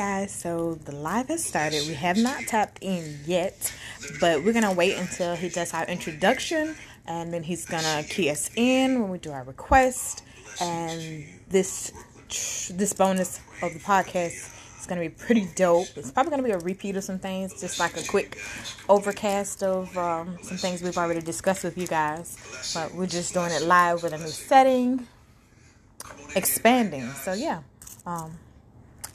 guys, so the live has started. We have not tapped in yet, but we're gonna wait until he does our introduction and then he's gonna key us in when we do our request. And this this bonus of the podcast is gonna be pretty dope. It's probably gonna be a repeat of some things, just like a quick overcast of um, some things we've already discussed with you guys. But we're just doing it live with a new setting, expanding. So yeah. Um,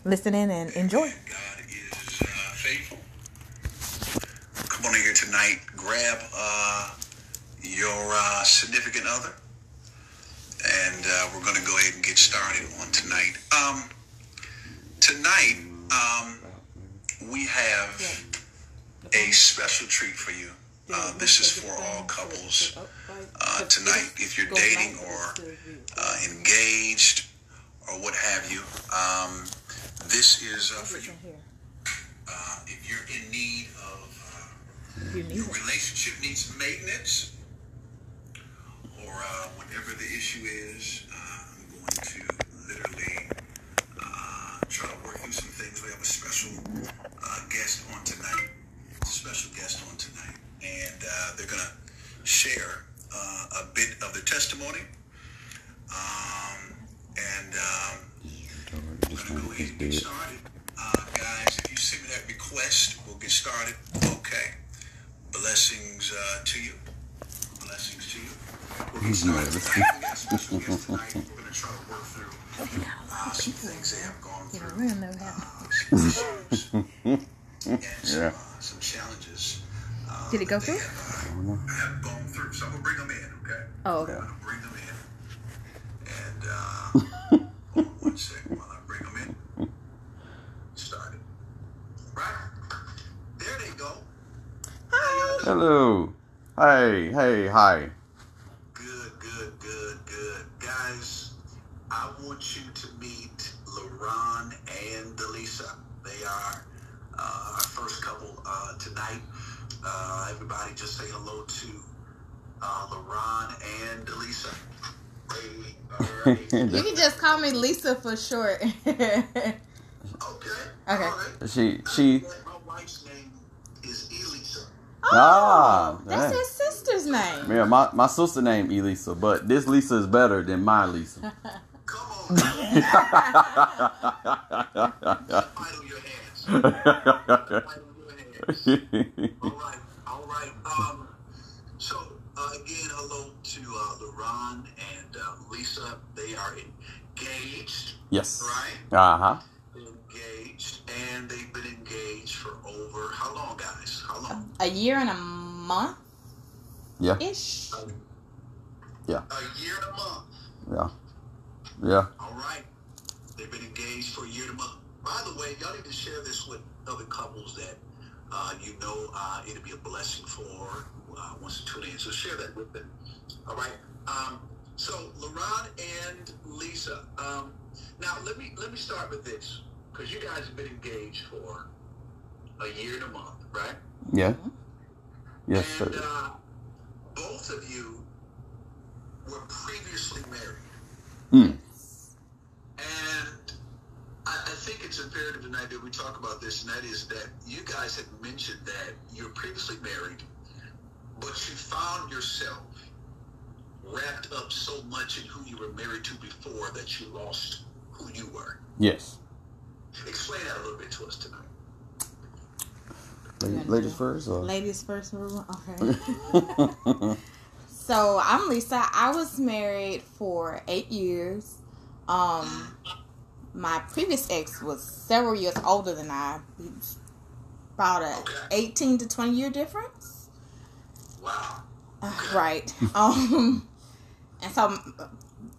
listen in and enjoy. God is uh, faithful. Come on in here tonight. Grab uh, your uh, significant other, and uh, we're going to go ahead and get started on tonight. Um, tonight, um, we have a special treat for you. Uh, this is for all couples uh, tonight. If you're dating or uh, engaged or what have you, um, this is uh, for you. Uh, if you're in need of uh, your relationship needs maintenance, or uh, whatever the issue is, uh, I'm going to literally uh, try to work through some things. We have a special uh, guest on tonight, special guest on tonight, and uh, they're going to share uh, a bit of their testimony. Um, and um, we're going to go ahead and get started. Uh, guys, if you send me that request, we'll get started. Okay. Blessings uh, to you. Blessings to you. We'll get started. Tonight, we got a special guest tonight. We're going to try to work through uh, some things they have gone through. Uh, some issues and some, Yeah. uh, some challenges. Uh, Did it go through? Have, uh, have gone through. So I'm going to bring them in, okay? Oh, okay. I'm going to bring them in. And uh, hold on one second while I bring them in. Started. Right? There they go. Hi. Hello. Hey, hey, hi. Good, good, good, good. Guys, I want you to meet LaRon and Delisa. They are uh, our first couple uh, tonight. Uh, everybody just say hello to uh, LaRon and Delisa. Hey. You can just call me Lisa for short. Okay. Okay. All right. she, she, My wife's name is Elisa. Ah, that's yeah. his sister's name. yeah, my, my sister named Elisa, but this Lisa is better than my Lisa. Come on. Your hands. Your hands. All right, all right. Um, so uh, again, hello to uh, LaRon and uh, Lisa. They are engaged, yes. right? Uh huh. Engaged, and they've been engaged for over how long, guys? How long? A year and a month Yeah. ish. Yeah. A year and a month. Yeah. Yeah. All right. They've been engaged for a year and a month. By the way, y'all need to share this with other couples that uh, you know uh, it'll be a blessing for uh, once to tune in. So share that with them. All right. Um, so LaRon and Lisa. Um, now let me let me start with this because you guys have been engaged for a year and a month, right? Yeah. Yes, and sir. uh, both of you were previously married. Mm. And I, I think it's imperative tonight that we talk about this, and that is that you guys had mentioned that you're previously married, but you found yourself wrapped up so much in who you were married to before that you lost who you were. Yes. Explain that a little bit to us tonight. La- Ladies first, or? Ladies first. Okay. so I'm Lisa. I was married for eight years. Um, my previous ex was several years older than I. About a 18 to 20 year difference. Wow. Uh, right. Um, and so,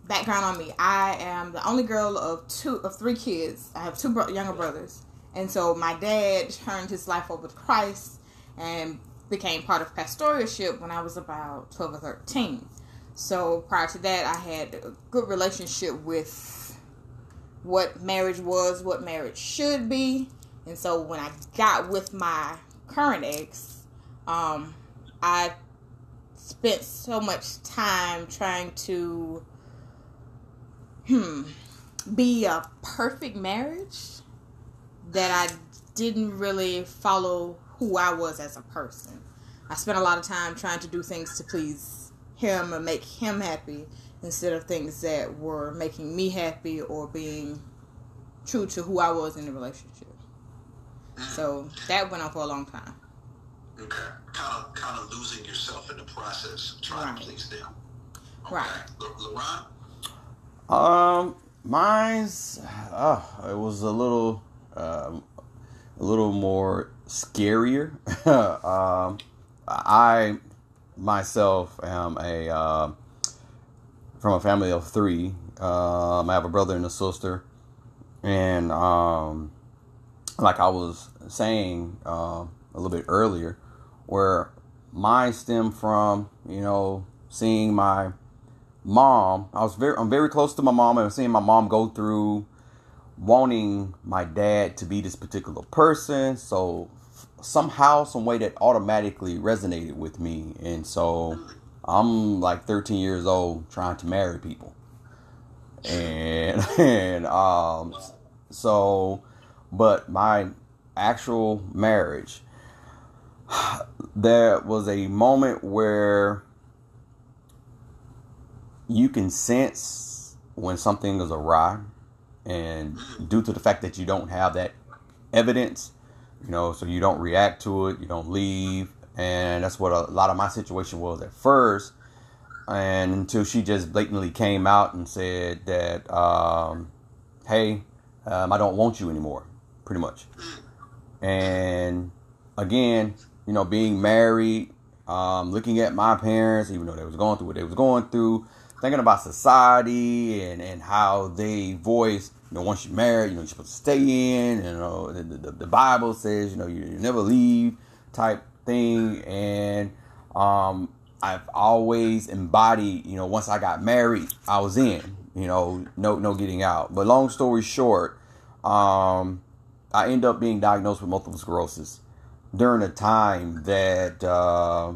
background on me: I am the only girl of two of three kids. I have two bro- younger brothers, and so my dad turned his life over to Christ and became part of pastoralship when I was about twelve or thirteen. So prior to that, I had a good relationship with what marriage was, what marriage should be, and so when I got with my current ex, um, I spent so much time trying to hmm be a perfect marriage that I didn't really follow who I was as a person. I spent a lot of time trying to do things to please him or make him happy instead of things that were making me happy or being true to who I was in the relationship. So that went on for a long time. Okay. Kind of, kind of losing yourself in the process, trying Right. to please them. Okay. Right. L- LaRon? Um, mine's uh, it was a little, a little more scarier. um, I myself am a uh, from a family of three. Um, I have a brother and a sister, and um, like I was saying uh, a little bit earlier, where mine stem from, you know, seeing my mom. I was very, I'm very close to my mom, and seeing my mom go through wanting my dad to be this particular person. So somehow, some way that automatically resonated with me, and so I'm like 13 years old trying to marry people, and and um, so, but my actual marriage, there was a moment where you can sense when something is awry, and due to the fact that you don't have that evidence, you know, so you don't react to it, you don't leave, and that's what a lot of my situation was at first. And until she just blatantly came out and said that, um, hey, um, I don't want you anymore, pretty much. And again, you know, being married, um, looking at my parents, even though they was going through what they was going through, thinking about society and, and how they voice, you know, once you're married, you know, you're supposed to stay in, you know, the, the, the Bible says, you know, you, you never leave type thing. And, um, I've always embodied, you know, once I got married, I was in, you know, no, no getting out. But long story short, um, I end up being diagnosed with multiple sclerosis during a time that uh,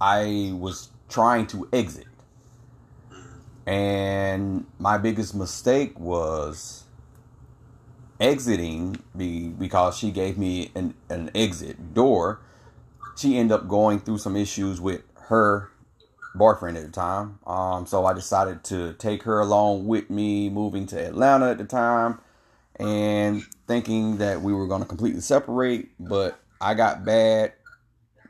I was trying to exit. And my biggest mistake was exiting be, because she gave me an, an exit door. She ended up going through some issues with her boyfriend at the time. Um, so I decided to take her along with me, moving to Atlanta at the time, and thinking that we were going to completely separate. But I got bad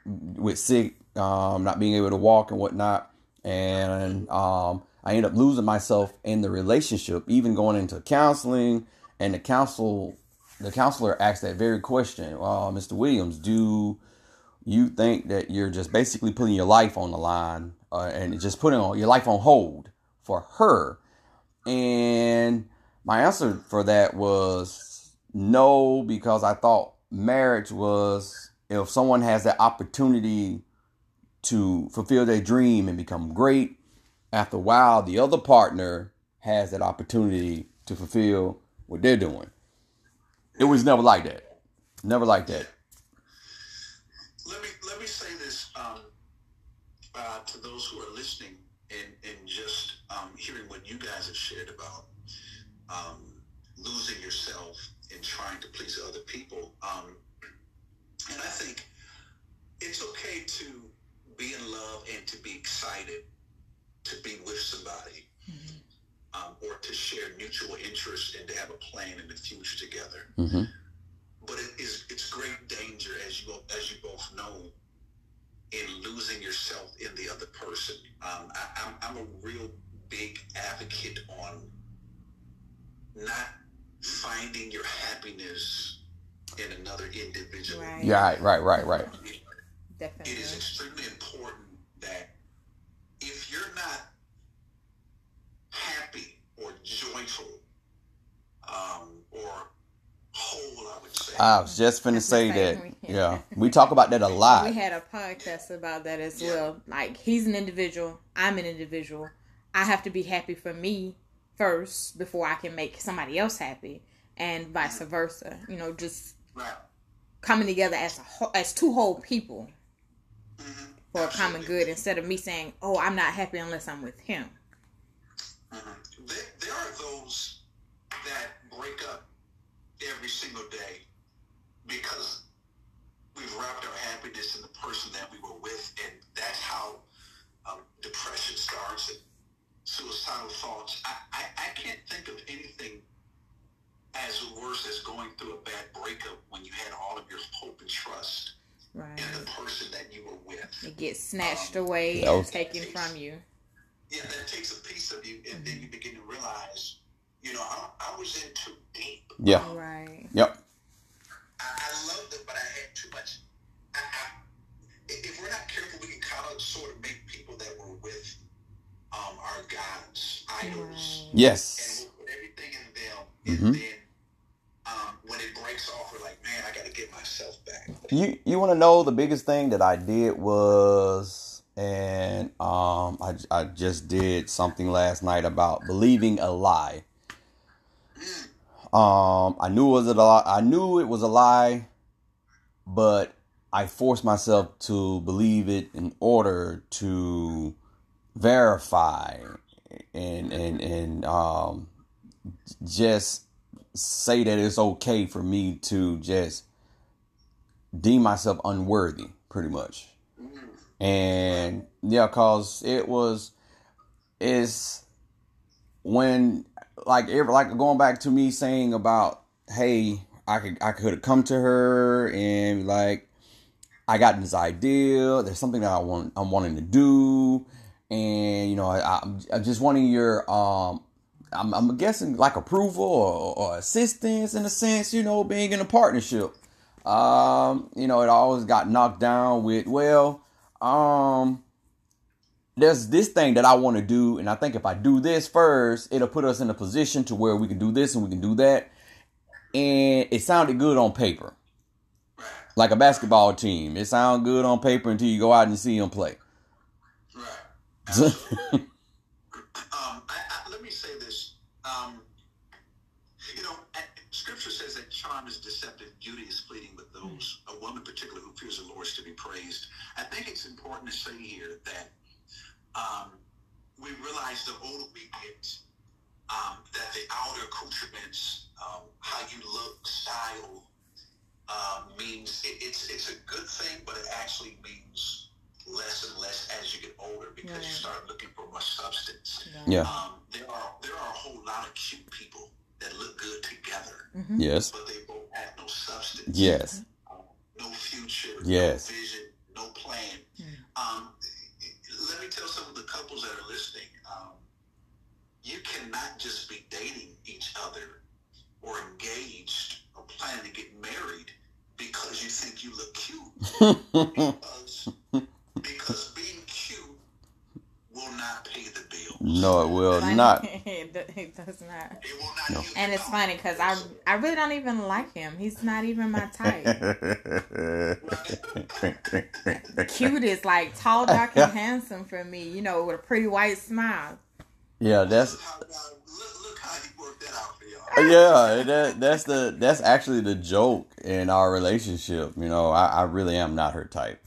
with sick, um, not being able to walk and whatnot, and um, I ended up losing myself in the relationship, even going into counseling. And the counsel, the counselor asked that very question, uh, Mr. Williams, do you think that you're just basically putting your life on the line uh, and just putting your life on hold for her? And my answer for that was no, because I thought marriage was if someone has that opportunity to fulfill their dream and become great, after a while, the other partner has that opportunity to fulfill what they're doing. It was never like that. Never like that. Let me let me say this um, uh, to those who are listening and, and just um, hearing what you guys have shared about um, losing yourself and trying to please other people. Um, and I think it's okay to be in love and to be excited to be with somebody um, or to share mutual interest and to have a plan in the future together hmm but it is it's great danger as you as you both know in losing yourself in the other person. Um, I, I'm I'm a real big advocate on not finding your happiness in another individual. Right. Yeah, right, right, right, right. Definitely. is extremely important that if you're not happy or joyful um, or whole, I would say. I was just finna That's say that. same. Yeah, we talk about that a lot. We had a podcast about that as Yeah. well. Like he's an individual, I'm an individual. I have to be happy for me first before I can make somebody else happy, and vice versa. You know, just right. coming together as a as two whole people for a common good instead of me saying, "Oh, I'm not happy unless I'm with him." Mm-hmm. There, there are those that break up every single day because we've wrapped our happiness in the person that we were with, and that's how um, depression starts and suicidal thoughts. I, I, I can't think of anything as worse as going through a bad breakup when you had all of your hope and trust was- taken from you. Yeah, that takes a piece of you, and then you begin to realize, you know, I, I was in too deep. Yeah. Right. Yep. I, I loved it, but I had too much. I, I, if we're not careful, we can kind of sort of make people that were with um, our gods idols, Right. and we'll put everything in them, and Mhm. then um, when it breaks off, we're like, man, I got to get myself back. You you want to know the biggest thing that I did was, and um, I I just did something last night about believing a lie. Um, I knew it was a lie. I knew it was a lie, but I forced myself to believe it in order to verify and and and um just say that it's okay for me to just deem myself unworthy, pretty much. And yeah, cause it was, is when like ever like going back to me saying about hey I could I could have come to her and like I got this idea. There's something that I want I'm wanting to do, and you know I, I'm I'm just wanting your um I'm I'm guessing like approval or, or assistance in a sense. You know, being in a partnership. Um, you know, it always got knocked down with well, um, there's this thing that I want to do, and I think if I do this first, it'll put us in a position to where we can do this and we can do that. And it sounded good on paper, like a basketball team. It sounds good on paper until you go out and see them play. right. um, I, I, let me say this. Um, you know, a- Scripture says that charm is deceptive, beauty is fleeting, but those, a woman particularly who fears the Lord is to be praised. I think it's important to say here that um, we realize the older we get, um, that the outer accoutrements, um, how you look, style, um, means it, it's it's a good thing, but it actually means less and less as you get older because you start looking for more substance. Yeah. Um, there are there are a whole lot of cute people that look good together, Mm-hmm. Yes. but they both have no substance. Yes. No future. Yes. No vision. No plan. Mm. Um, let me tell some of the couples that are listening. Um, you cannot just be dating each other or engaged or planning to get married because you think you look cute. Because, because being cute will not pay the bills. no, it will not. it it does not. It will not No. And it's funny because I. I really don't even like him. He's not even my type. Cute is like tall, dark, and handsome for me. You know, with a pretty white smile. yeah, that's Look how, God- look, look how he worked that out for uh, yeah, that that's the that's actually the joke in our relationship. You know, I, I really am not her type.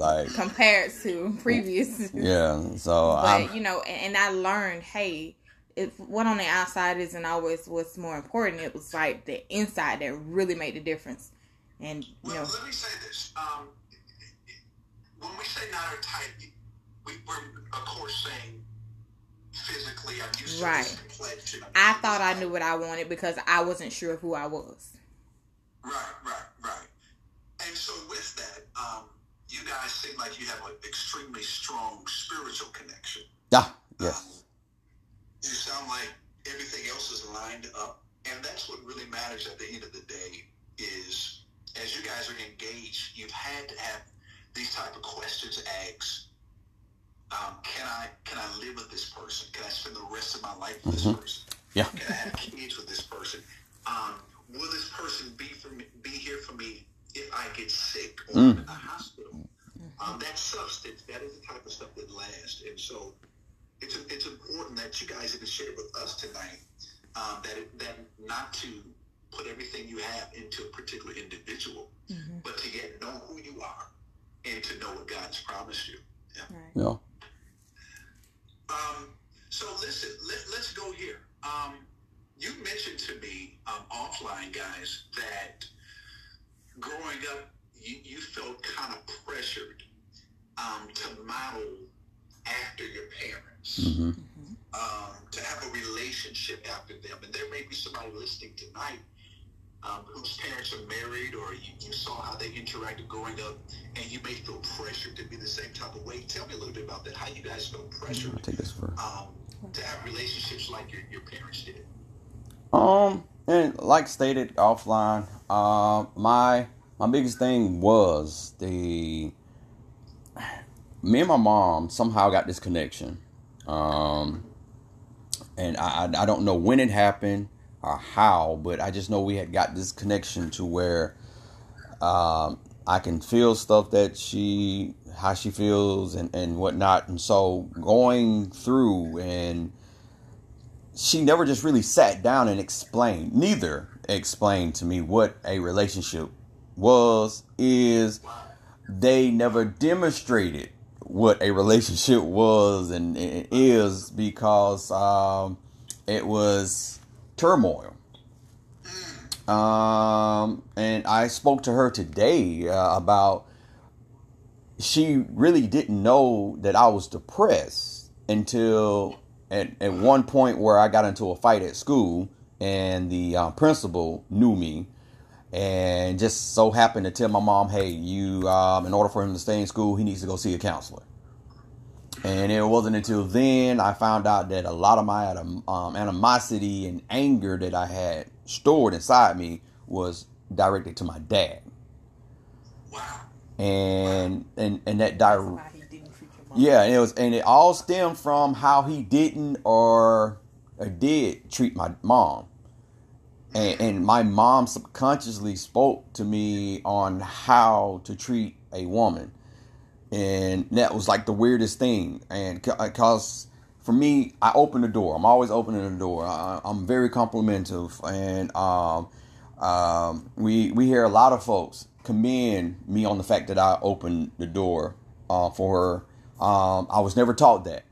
Like, compared to previous. yeah, so But I'm you know, and, and I learned, hey, if what on the outside isn't always what's more important. It was like the inside that really made the difference. And you Well, know, let me say this. Um, when we say not our type, we, we're, of course, saying physically, I'm used to Right. I'm I used to thought I knew what I wanted because I wasn't sure of who I was. Right, right, right. And so with that, um, you guys seem like you have an extremely strong spiritual connection. yeah, yes, You sound like everything else is lined up, and that's what really matters at the end of the day. Is as you guys are engaged, you've had to have these type of questions asked. Um, can I can I live with this person? Can I spend the rest of my life with Mhm. this person? Yeah. Can I have kids with this person? Um, will this person be for me, be here for me if I get sick or Mm. In the hospital? Um, that substance, that is the type of stuff that lasts. And so it's, it's important that you guys even share with us tonight um, that, it, that not to put everything you have into a particular individual, but to get know who you are and to know what God's promised you. Right. yeah, Um, so listen, let, let's go here. Um, you mentioned to me um, offline, guys, that growing up, you, you felt kind of pressured um, to model after your parents, hmm um, to have a relationship after them. And there may be somebody listening tonight um, whose parents are married, or you, you saw how they interacted growing up, and you may feel pressured to be the same type of way. Tell me a little bit about that. How you guys feel pressured take this for. um, to have relationships like your, your parents did? Um, and like stated offline, uh, my my biggest thing was the me and my mom somehow got this connection. Um, and I I don't know when it happened or how, but I just know we had got this connection to where um, I can feel stuff that she how she feels and and whatnot, and so going through and she never just really sat down and explained neither explained to me what a relationship was is they never demonstrated what a relationship was and is because um, it was turmoil. Um, and I spoke to her today uh, about she really didn't know that I was depressed until at, at one point where I got into a fight at school and the uh, principal knew me and just so happened to tell my mom, hey, you, um, in order for him to stay in school, he needs to go see a counselor. And it wasn't until then I found out that a lot of my um, animosity and anger that I had stored inside me was directed to my dad. Wow. And and and that direct yeah, and it was, and it all stemmed from how he didn't or, or did treat my mom, and and my mom subconsciously spoke to me on how to treat a woman, and that was like the weirdest thing, and because for me, I open the door. I'm always opening the door. I, I'm very complimentive, and um, um, we we hear a lot of folks commend me on the fact that I opened the door uh, for her. Um, I was never taught that.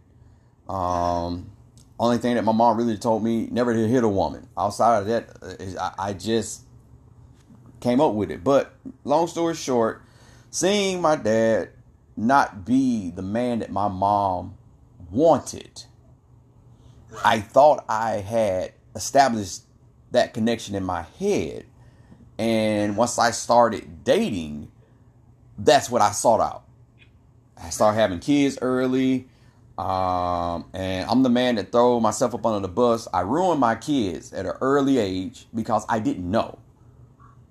Um, only thing that my mom really told me never to hit a woman. Outside of that, uh, I, I just came up with it. But long story short, seeing my dad not be the man that my mom wanted, I thought I had established that connection in my head. And once I started dating, that's what I sought out. I started having kids early. Um, and I'm the man that throw myself up under the bus. I ruined my kids at an early age because I didn't know.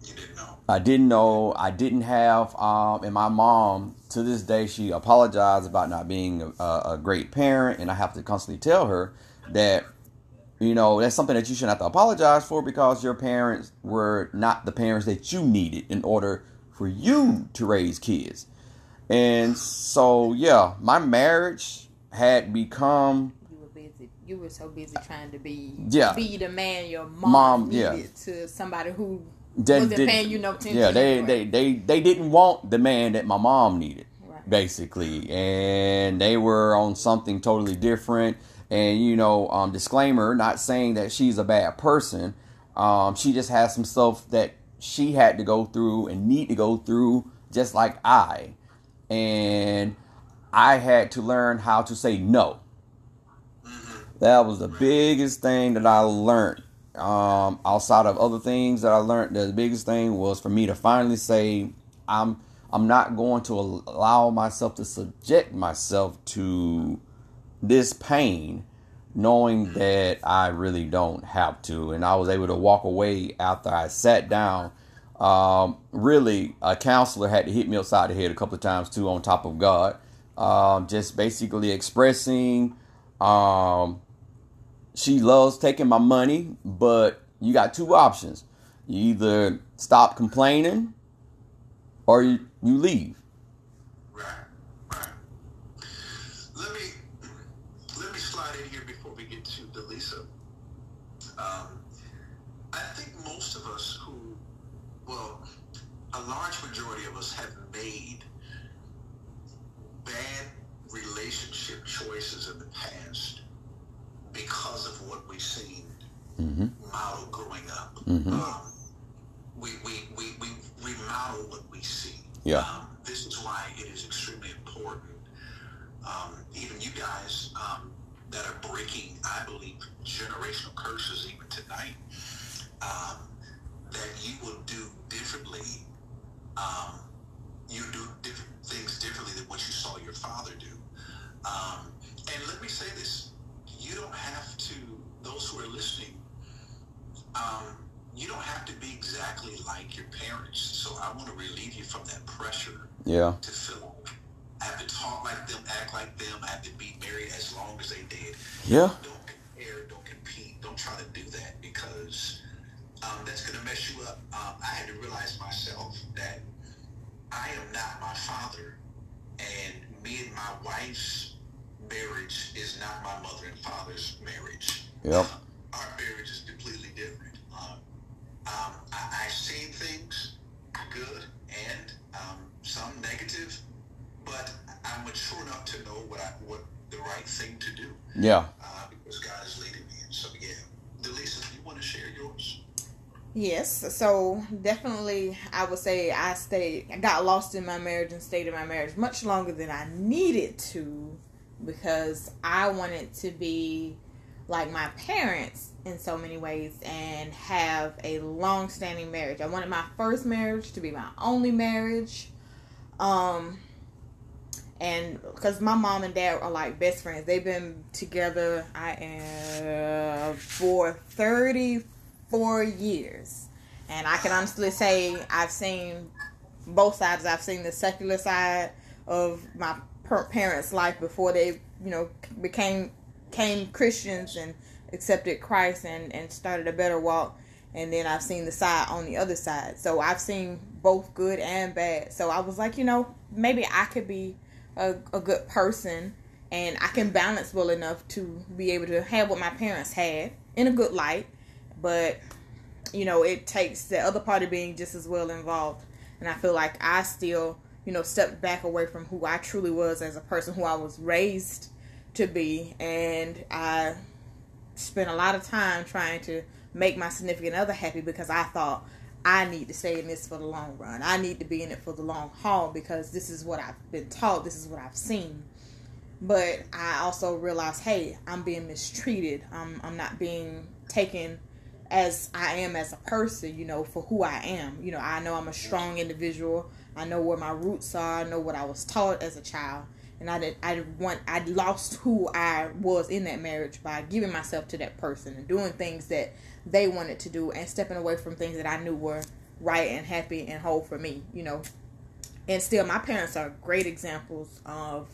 You didn't know. I didn't know. I didn't have. Um, and my mom, to this day, she apologized about not being a, a great parent, and I have to constantly tell her that, you know, that's something that you shouldn't have to apologize for because your parents were not the parents that you needed in order for you to raise kids. And so, yeah, my marriage had become You were busy. You were so busy trying to be Yeah. be the man your mom, Mom, needed yeah. to somebody who That wasn't didn't- paying you no attention. Yeah, they, they, they, they didn't want the man that my mom needed, Right. basically. And they were on something totally different. And, you know, um, disclaimer, not saying that she's a bad person. Um, she just has some stuff that she had to go through and need to go through, just like I. And I had to learn how to say no. That was the biggest thing that I learned. Um, outside of other things that I learned, the biggest thing was for me to finally say, I'm I'm not going to allow myself to subject myself to this pain, knowing that I really don't have to. And I was able to walk away after I sat down. Um, really, a counselor had to hit me upside the head a couple of times too, on top of God. Um, just basically expressing um, she loves taking my money, but you got two options. You either stop complaining or you, you leave. Right, right. Let me let me slide in here before we get to Delisa. Um, I think most of us who, well, a large majority of us have made bad relationship choices in the past because of what we've seen hmm model growing up. Mhm. Um, we, we, we, we, we model what we see. Yeah. Um, this is why it is extremely important. Um, even you guys um, that are breaking, I believe, generational curses even tonight. Um, that you will do differently. Um, you do different things differently than what you saw your father do. Um, and let me say this: you don't have to. Those who are listening, um, you don't have to be exactly like your parents. So I want to relieve you from that pressure Yeah. to feel I have to talk like them, act like them, I have to be married as long as they did. Yeah. Don't compare, don't compete, don't try to do that because um, that's going to mess you up. Um, I had to realize myself that I am not my father, and me and my wife's marriage is not my mother and father's marriage. Yep. Our marriage is completely different. Um, um, I, I've seen things good and um, some negative, but I'm mature enough to know what I, what the right thing to do Yeah. uh, because God is leading me. And so, yeah. Delisa, you want to share yours? Yes, so definitely I would say I stayed I got lost in my marriage and stayed in my marriage much longer than I needed to because I wanted to be like my parents in so many ways and have a long standing marriage. I wanted my first marriage to be my only marriage. Um and because my mom and dad are like best friends, they've been together. I am for thirty four years, and I can honestly say I've seen both sides. I've seen the secular side of my parents' life before they, you know, became came Christians and accepted Christ and and started a better walk. And then I've seen the side on the other side. So I've seen both good and bad. So I was like, you know, maybe I could be a, a good person and I can balance well enough to be able to have what my parents had in a good light. But, you know, it takes the other party being just as well involved. And I feel like I still, you know, stepped back away from who I truly was as a person, who I was raised to be. And I spent a lot of time trying to make my significant other happy because I thought I need to stay in this for the long run. I need to be in it for the long haul because this is what I've been taught, this is what I've seen. But I also realized, hey, I'm being mistreated. I'm I'm not being taken as I am as a person, you know, for who I am. You know, I know I'm a strong individual. I know where my roots are. I know what I was taught as a child. And I did I want I lost who I was in that marriage by giving myself to that person and doing things that they wanted to do and stepping away from things that I knew were right and happy and whole for me, you know. And still my parents are great examples of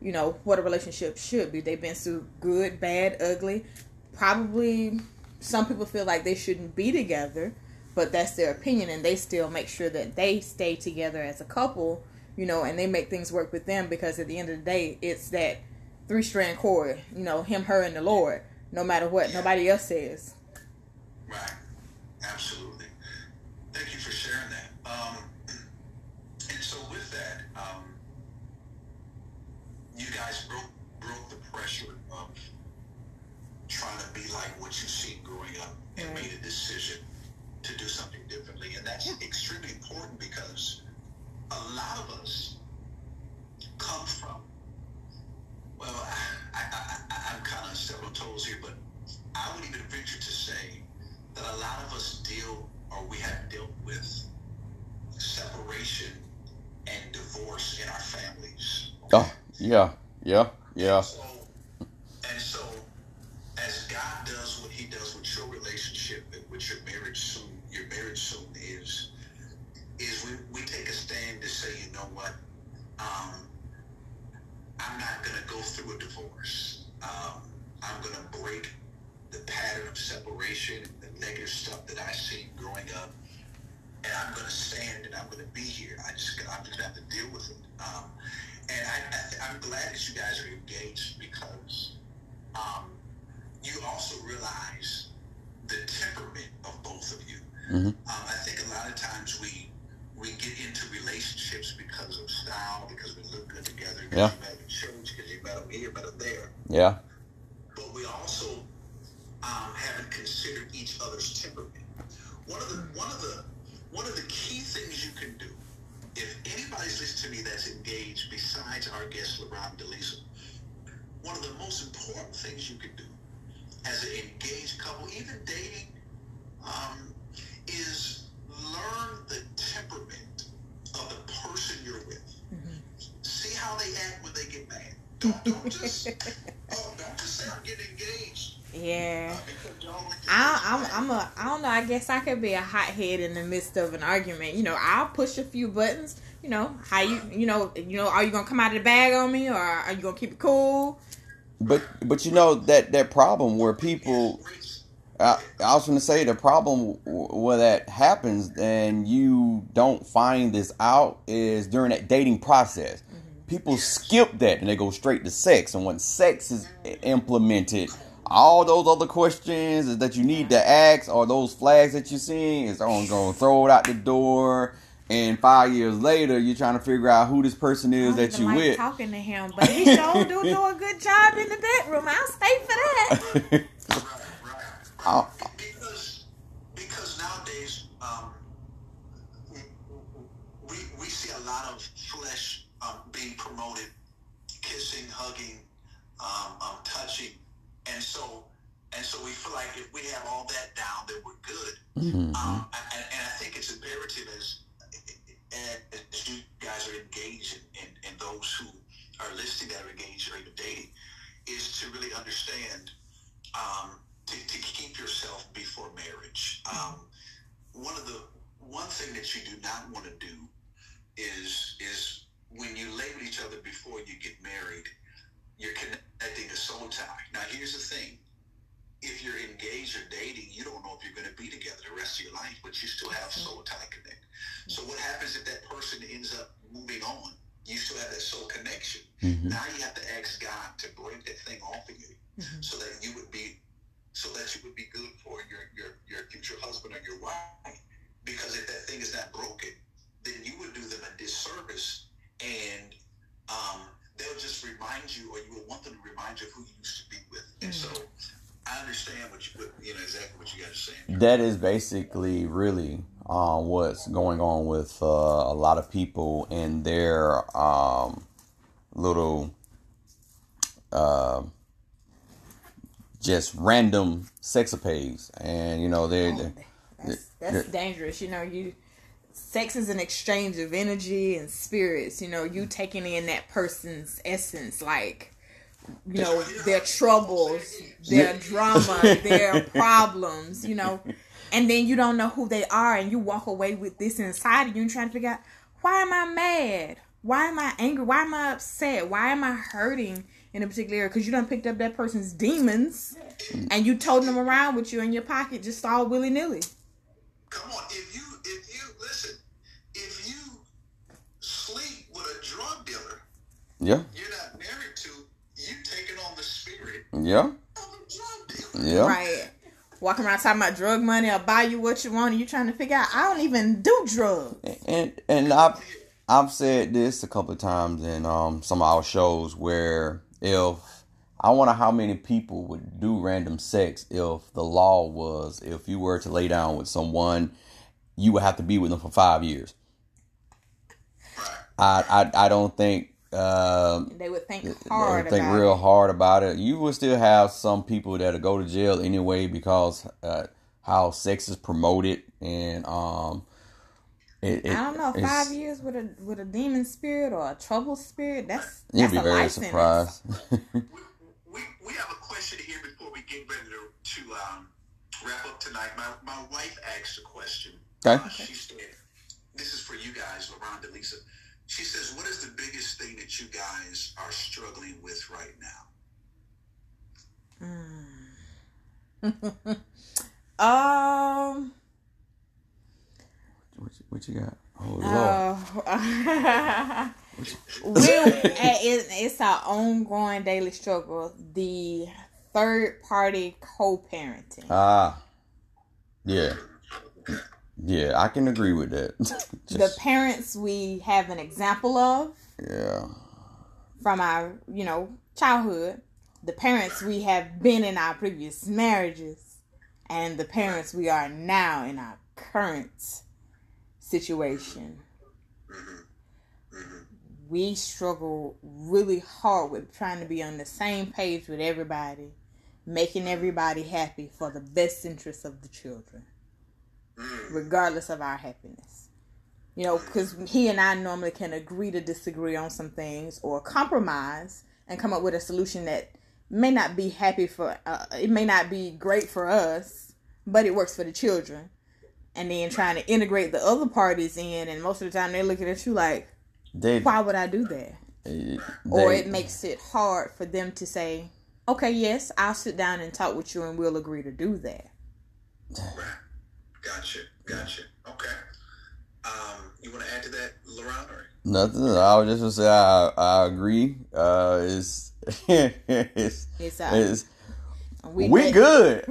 you know what a relationship should be. They've been through good, bad, ugly. Probably some people feel like they shouldn't be together, but that's their opinion and they still make sure that they stay together as a couple, you know, and they make things work with them because at the end of the day, it's that three strand cord, you know, him, her, and the Lord, no matter what nobody else says. Right. Absolutely. Thank you for sharing that. Um, and so with that, um, you guys broke broke the pressure of trying to be like what you seen growing up and Right. made a decision to do something differently. And that's extremely important because a lot of us come from well, I, I, I, I'm kind of on toes here, but I would even venture to say that a lot of us deal or we have dealt with separation and divorce in our families. Oh, yeah. Yeah. Yeah. So, and so, as God does what He does with your relationship and with your marriage soon, your marriage soon is, is we, we take a stand to say, you know what, um, I'm not going to go through a divorce. Um, I'm going to break the pattern of separation, the negative stuff that I seen growing up, and I'm going to stand and I'm going to be here. I just I'm just going to have to deal with it. Um, and I, I, I'm glad that you guys are engaged because um, you also realize the temperament of both of you. Mhm. Um, I think a lot of times we we get into relationships because of style, because we look good together, because Yeah. you met in church, because you met them here, met them there Yeah. but we also um, haven't considered each other's temperament. One of the one of the one of the key things you can do, if anybody's listening to me that's engaged besides our guest LaRon DeLisa, one of the most important things you can do as an engaged couple, even dating, um, learn the temperament of the person you're with. Mm-hmm. See how they act when they get mad. Don't, don't just oh, don't just say I'm getting engaged. Yeah. Uh, I, I'm, I'm a, I don't know. I guess I could be a hothead in the midst of an argument. You know, I'll push a few buttons. You know, how you, you know, you know, are you gonna come out of the bag on me, or are you gonna keep it cool? But, but you know that that problem where people I, I was going to say the problem where that happens and you don't find this out is during that dating process. Mm-hmm. People skip that and they go straight to sex. And when sex is implemented, all those other questions that you need to ask or those flags that you're seeing is on going to throw it out the door. And five years later, you're trying to figure out who this person is that you like with. talking to him, but he sure do do a good job in the bedroom. I'll stay for that. Oh. Because because nowadays um, we we see a lot of flesh um, being promoted, kissing, hugging, um, um, touching, and so and so we feel like if we have all that down, then we're good. Mhm. Um, and, and I think it's imperative as, as you guys are engaged and, and, and those who are listening that are engaged or even dating, is to really understand um, to, to keep yourself before marriage. Um, one of the one thing that you do not want to do is is when you label each other before you get married, you're connecting a soul tie. Now, here's the thing if you're engaged or dating, you don't know if you're going to be together the rest of your life, but you still have soul tie connect. So what happens if that person ends up moving on? You still have that soul connection. Mhm. Now you have to ask God to break that thing off of you, Mhm. so that you would be, so that you would be good for your your your future husband or your wife. Because if that thing is not broken, then you would do them a disservice, and um, they'll just remind you, or you will want them to remind you of who you used to be with. And so, I understand what you, what, you know, exactly what you guys are saying. that is basically really um, what's going on with uh, a lot of people in their um, little uh, just random sexapades and you know they're, oh, they're That's, that's dangerous. You know, you sex is an exchange of energy and spirits. You know, you taking in that person's essence, like you know their troubles, their drama, their problems. You know, and then you don't know who they are, and you walk away with this inside of you and trying to figure out why am I mad? Why am I angry? Why am I upset? Why am I hurting in a particular area? Because you done picked up that person's demons and you toting them around with you in your pocket just all willy nilly. Come on, if you if you listen, if you sleep with a drug dealer yeah you're not married to, you taking on the spirit yeah of a drug dealer. yeah Right. Walking around talking about drug money, I'll buy you what you want, and you trying to figure out I don't even do drugs. and and I've I've said this a couple of times in um some of our shows where if I wonder how many people would do random sex if the law was if you were to lay down with someone, you would have to be with them for five years. I I, I don't think um They would think they hard would think about real it. hard about it. You will still have some people that'll go to jail anyway because uh, how sex is promoted and um. It, it, I don't know, five years with a with a demon spirit or a trouble spirit. That's You'd that's be a very life surprised. We, we, we have a question here before we get ready to, to um, wrap up tonight. My, my wife asked a question. Okay. Uh, she said, this is for you guys, LaRonda, Lisa. She says, what is the biggest thing that you guys are struggling with right now? Um. What, you, what you got? Oh lord. Uh, we, it, it's our ongoing daily struggle. The third party co-parenting. Ah. yeah. Yeah, I can agree with that. the parents we have an example of yeah. from our, you know, childhood. The parents we have been in our previous marriages, and the parents we are now in our current situation. Mm-hmm. Mm-hmm. We struggle really hard with trying to be on the same page with everybody, making everybody happy for the best interest of the children, mm. regardless of our happiness. You know, mm. because he and I normally can agree to disagree on some things or compromise and come up with a solution that may not be happy for uh, it may not be great for us, but it works for the children. And then trying to integrate the other parties in, and most of the time they're looking at you like, They, "Why would I do that?" they Or it makes it hard for them to say, "Okay, yes, I'll sit down and talk with you, and we'll agree to do that." Right. Gotcha. Gotcha. Okay. Um, you want to add to that, LaRon? Or? nothing. I was just gonna say I, I agree. Uh, it's it's It's uh, it's we, we, good.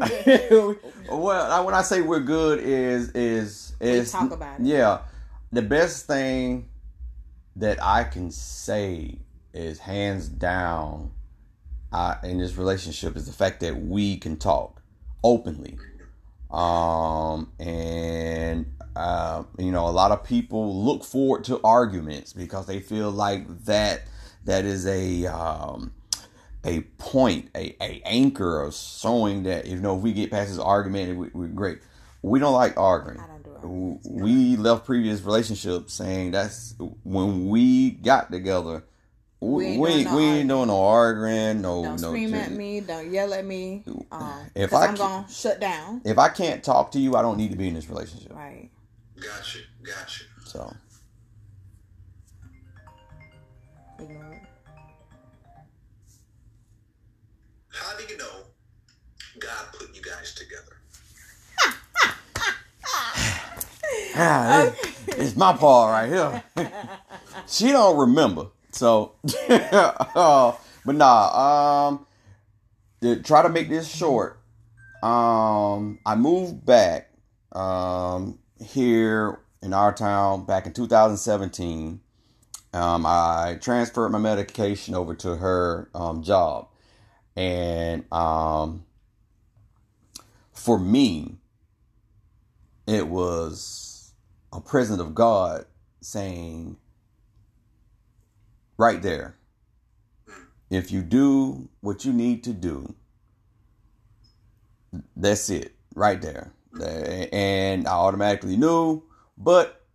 well, when I say we're good is is is talk about it. Yeah, the best thing that I can say is hands down uh, in this relationship is the fact that we can talk openly. Um, and uh, you know, a lot of people look forward to arguments because they feel like that that is a um, a point, a, a anchor of showing that you know if we get past this argument, we, we're great. We don't like arguing. I don't do arguments. We left previous relationships saying that's when we got together. We We we ain't ain't, doing no we ain't doing no arguing. No Don't no. scream at me. Don't yell at me. Um, If if I I'm gonna shut down. If I can't talk to you, I don't need to be in this relationship. Right. Gotcha. Gotcha. So Ignore How do you know God put you guys together? ah, this- it's my part right here. she don't remember. So, uh, but nah. Um, to try to make this short. Um, I moved back um here in our town back in 2017. Um, I transferred my medication over to her um, job, and um, for me, it was a presence of God saying, right there, if you do what you need to do, that's it, right there. And I automatically knew, but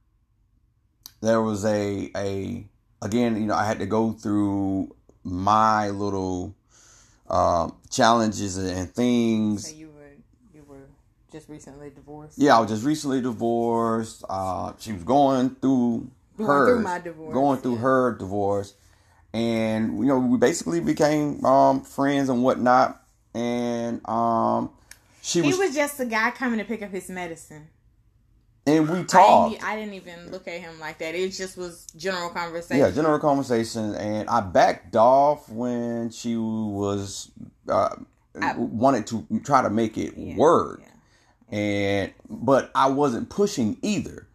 there was a a again, you know, I had to go through my little um, challenges and things So you were you were just recently divorced. yeah, I was just recently divorced. Uh, she was going through Going her through my divorce, going through yeah. her divorce, and you know we basically became um, friends and whatnot. And um, she He was, was just a guy coming to pick up his medicine. And we I talked. didn't, I didn't even look at him like that. It just was general conversation. Yeah, general conversation, and I backed off when she was uh, I- wanted to try to make it Yeah, work. yeah. and but I wasn't pushing either.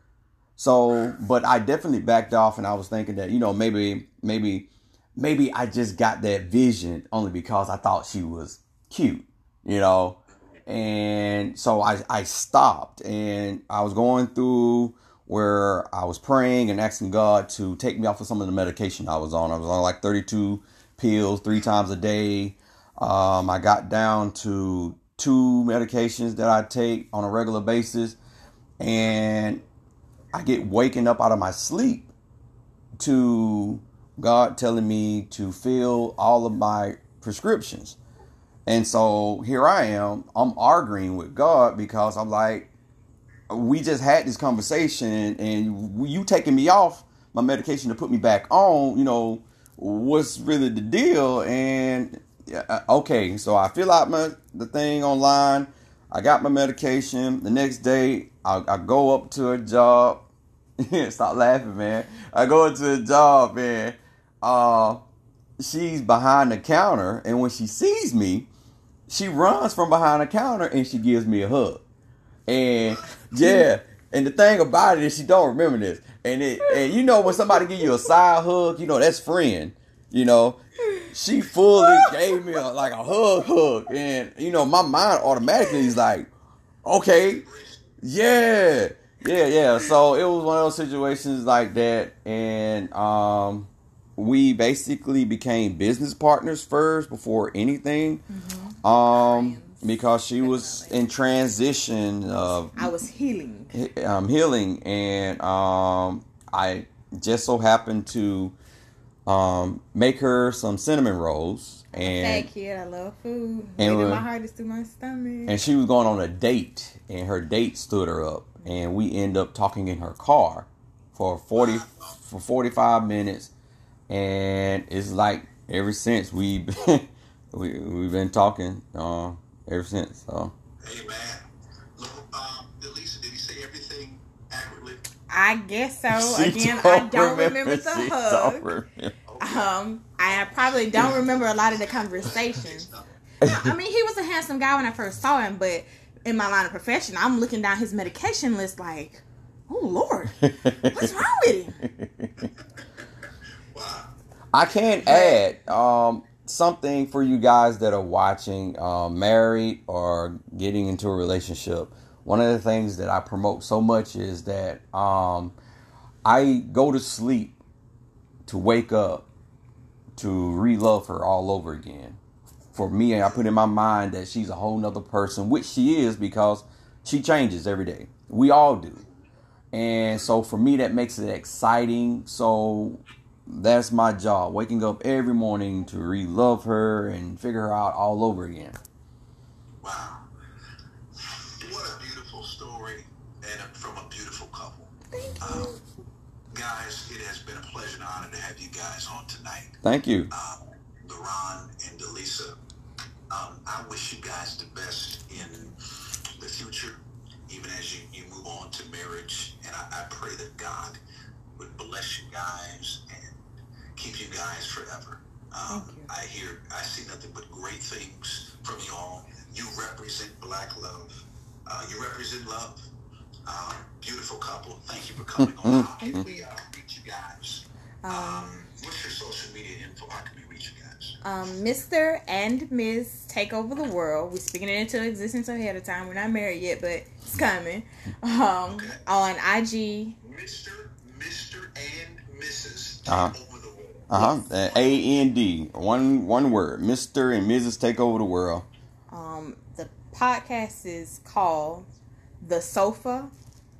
So, but I definitely backed off, and I was thinking that you know maybe maybe maybe I just got that vision only because I thought she was cute, you know, and so I I stopped, and I was going through where I was praying and asking God to take me off of some of the medication I was on. I was on like 32 pills three times a day. Um, I got down to two medications that I take on a regular basis, and I get waking up out of my sleep to God telling me to fill all of my prescriptions. And so here I am, I'm arguing with God because I'm like, we just had this conversation and you taking me off my medication to put me back on, you know, what's really the deal? And uh, okay, so I fill out my the thing online. I got my medication. The next day, I, I go up to a job. Stop laughing, man. I go into a job and uh, she's behind the counter, and when she sees me, she runs from behind the counter and she gives me a hug. And yeah, and the thing about it is she don't remember this. And it and you know when somebody give you a side hug, you know that's friend. You know, she fully gave me a, like a hug, hug, and you know my mind automatically is like, okay, yeah, yeah, yeah. So it was one of those situations like that, and um, we basically became business partners first before anything. Um, because she was in transition of I was healing. um, healing, and um, I just so happened to um, make her some cinnamon rolls, and Hey kid, I love food. And And my heart is through my stomach. and she was going on a date, and her date stood her up, and we end up talking in her car for forty for forty five minutes, and it's like ever since we we we've been talking uh, ever since. So Hey man, look, um, Delisa, did he say everything accurately? I guess so. She Again, I don't remember the she hug. don't remember. Um, I probably don't remember a lot of the conversations. I mean, he was a handsome guy when I first saw him, but in my line of profession, I'm looking down his medication list like, oh Lord, what's wrong with him? I can't add um, something for you guys that are watching, uh, married or getting into a relationship. One of the things that I promote so much is that um, I go to sleep to wake up to re-love her all over again. For me, I put in my mind that she's a whole nother person, which she is because she changes every day. We all do. And so for me, that makes it exciting. So that's my job. Waking up every morning to re-love her and figure her out all over again. Wow. What a beautiful story and a, from a beautiful couple. Um, guys, it has been a pleasure and honor to have you guys on tonight. Thank you. Um, LaRon and Delisa, um, I wish you guys the best in the future, even as you, you move on to marriage. And I, I pray that God would bless you guys and keep you guys forever. Um, Thank you. I hear, I see nothing but great things from you all. You represent black love. Uh, you represent love. Um, beautiful couple. Thank you for coming on. How can we uh, reach you guys? Um, what's your social media info? How can we reach you guys? Um, Mr. and Ms. Take Over the World. We're speaking it into existence ahead of time. We're not married yet, but it's coming. Um, on IG. Mr. Mr. and Mrs. Take Uh-huh. World. Uh huh. A N D. One one word. Mister and Mrs. Take over the world. Um, the podcast is called The Sofa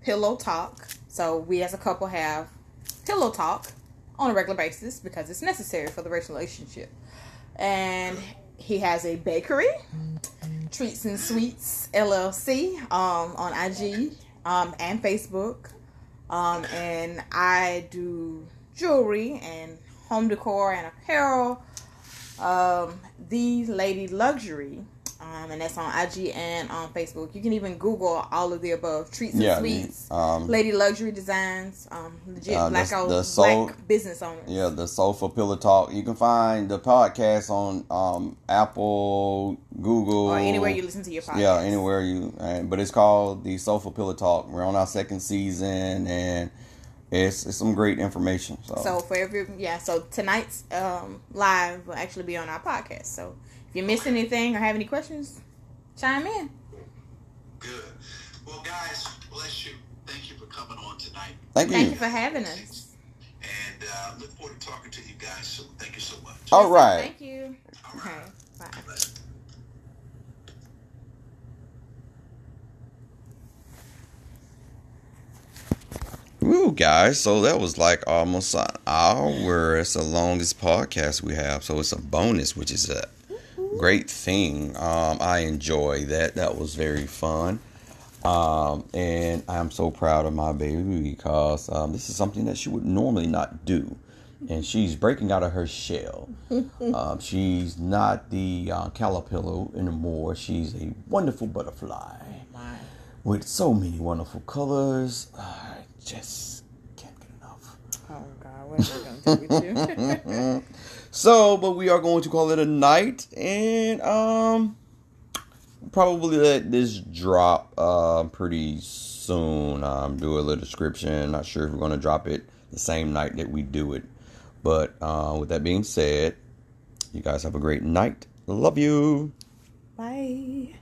Pillow Talk. So we as a couple have pillow talk on a regular basis because it's necessary for the relationship. And he has a bakery, Treats and Sweets LLC, um, on IG um, and Facebook. Um, and I do jewelry and home decor and apparel. Um, the Lady Luxury, um, and that's on IG and on Facebook. You can even Google all of the above treats and Yeah. sweets, Um. Lady Luxury Designs, um, legit Uh, black the- the soul- black business owners. Yeah, the Sofa Pillow Talk. You can find the podcast on um, Apple, Google, or anywhere you listen to your podcast. Yeah, anywhere you. And, but it's called the Sofa Pillow Talk. We're on our second season, and it's, it's some great information. So, So for every yeah, so tonight's um, live will actually be on our podcast. So if you missed anything or have any questions, chime in. Good. Well, guys, bless you. Thank you for coming on tonight. thank you. Thank you. you for having us. And uh, look forward to talking to you guys soon. Thank you so much. All right. Thank you. All Okay. right. Bye. Ooh, guys. So that was like almost an hour. It's the longest podcast we have. So it's a bonus, which is a great thing. Um, I enjoy that. That was very fun. Um, and I'm so proud of my baby because um, this is something that she would normally not do. And she's breaking out of her shell. um, she's not the uh, caterpillar anymore. She's a wonderful butterfly with so many wonderful colors. I just can't get enough. Oh God, what are we gonna do with you? So, but we are going to call it a night, and um, probably let this drop uh pretty soon. Um, do a little description. Not sure if we're going to drop it the same night that we do it, but uh, with that being said, you guys have a great night. Love you. Bye.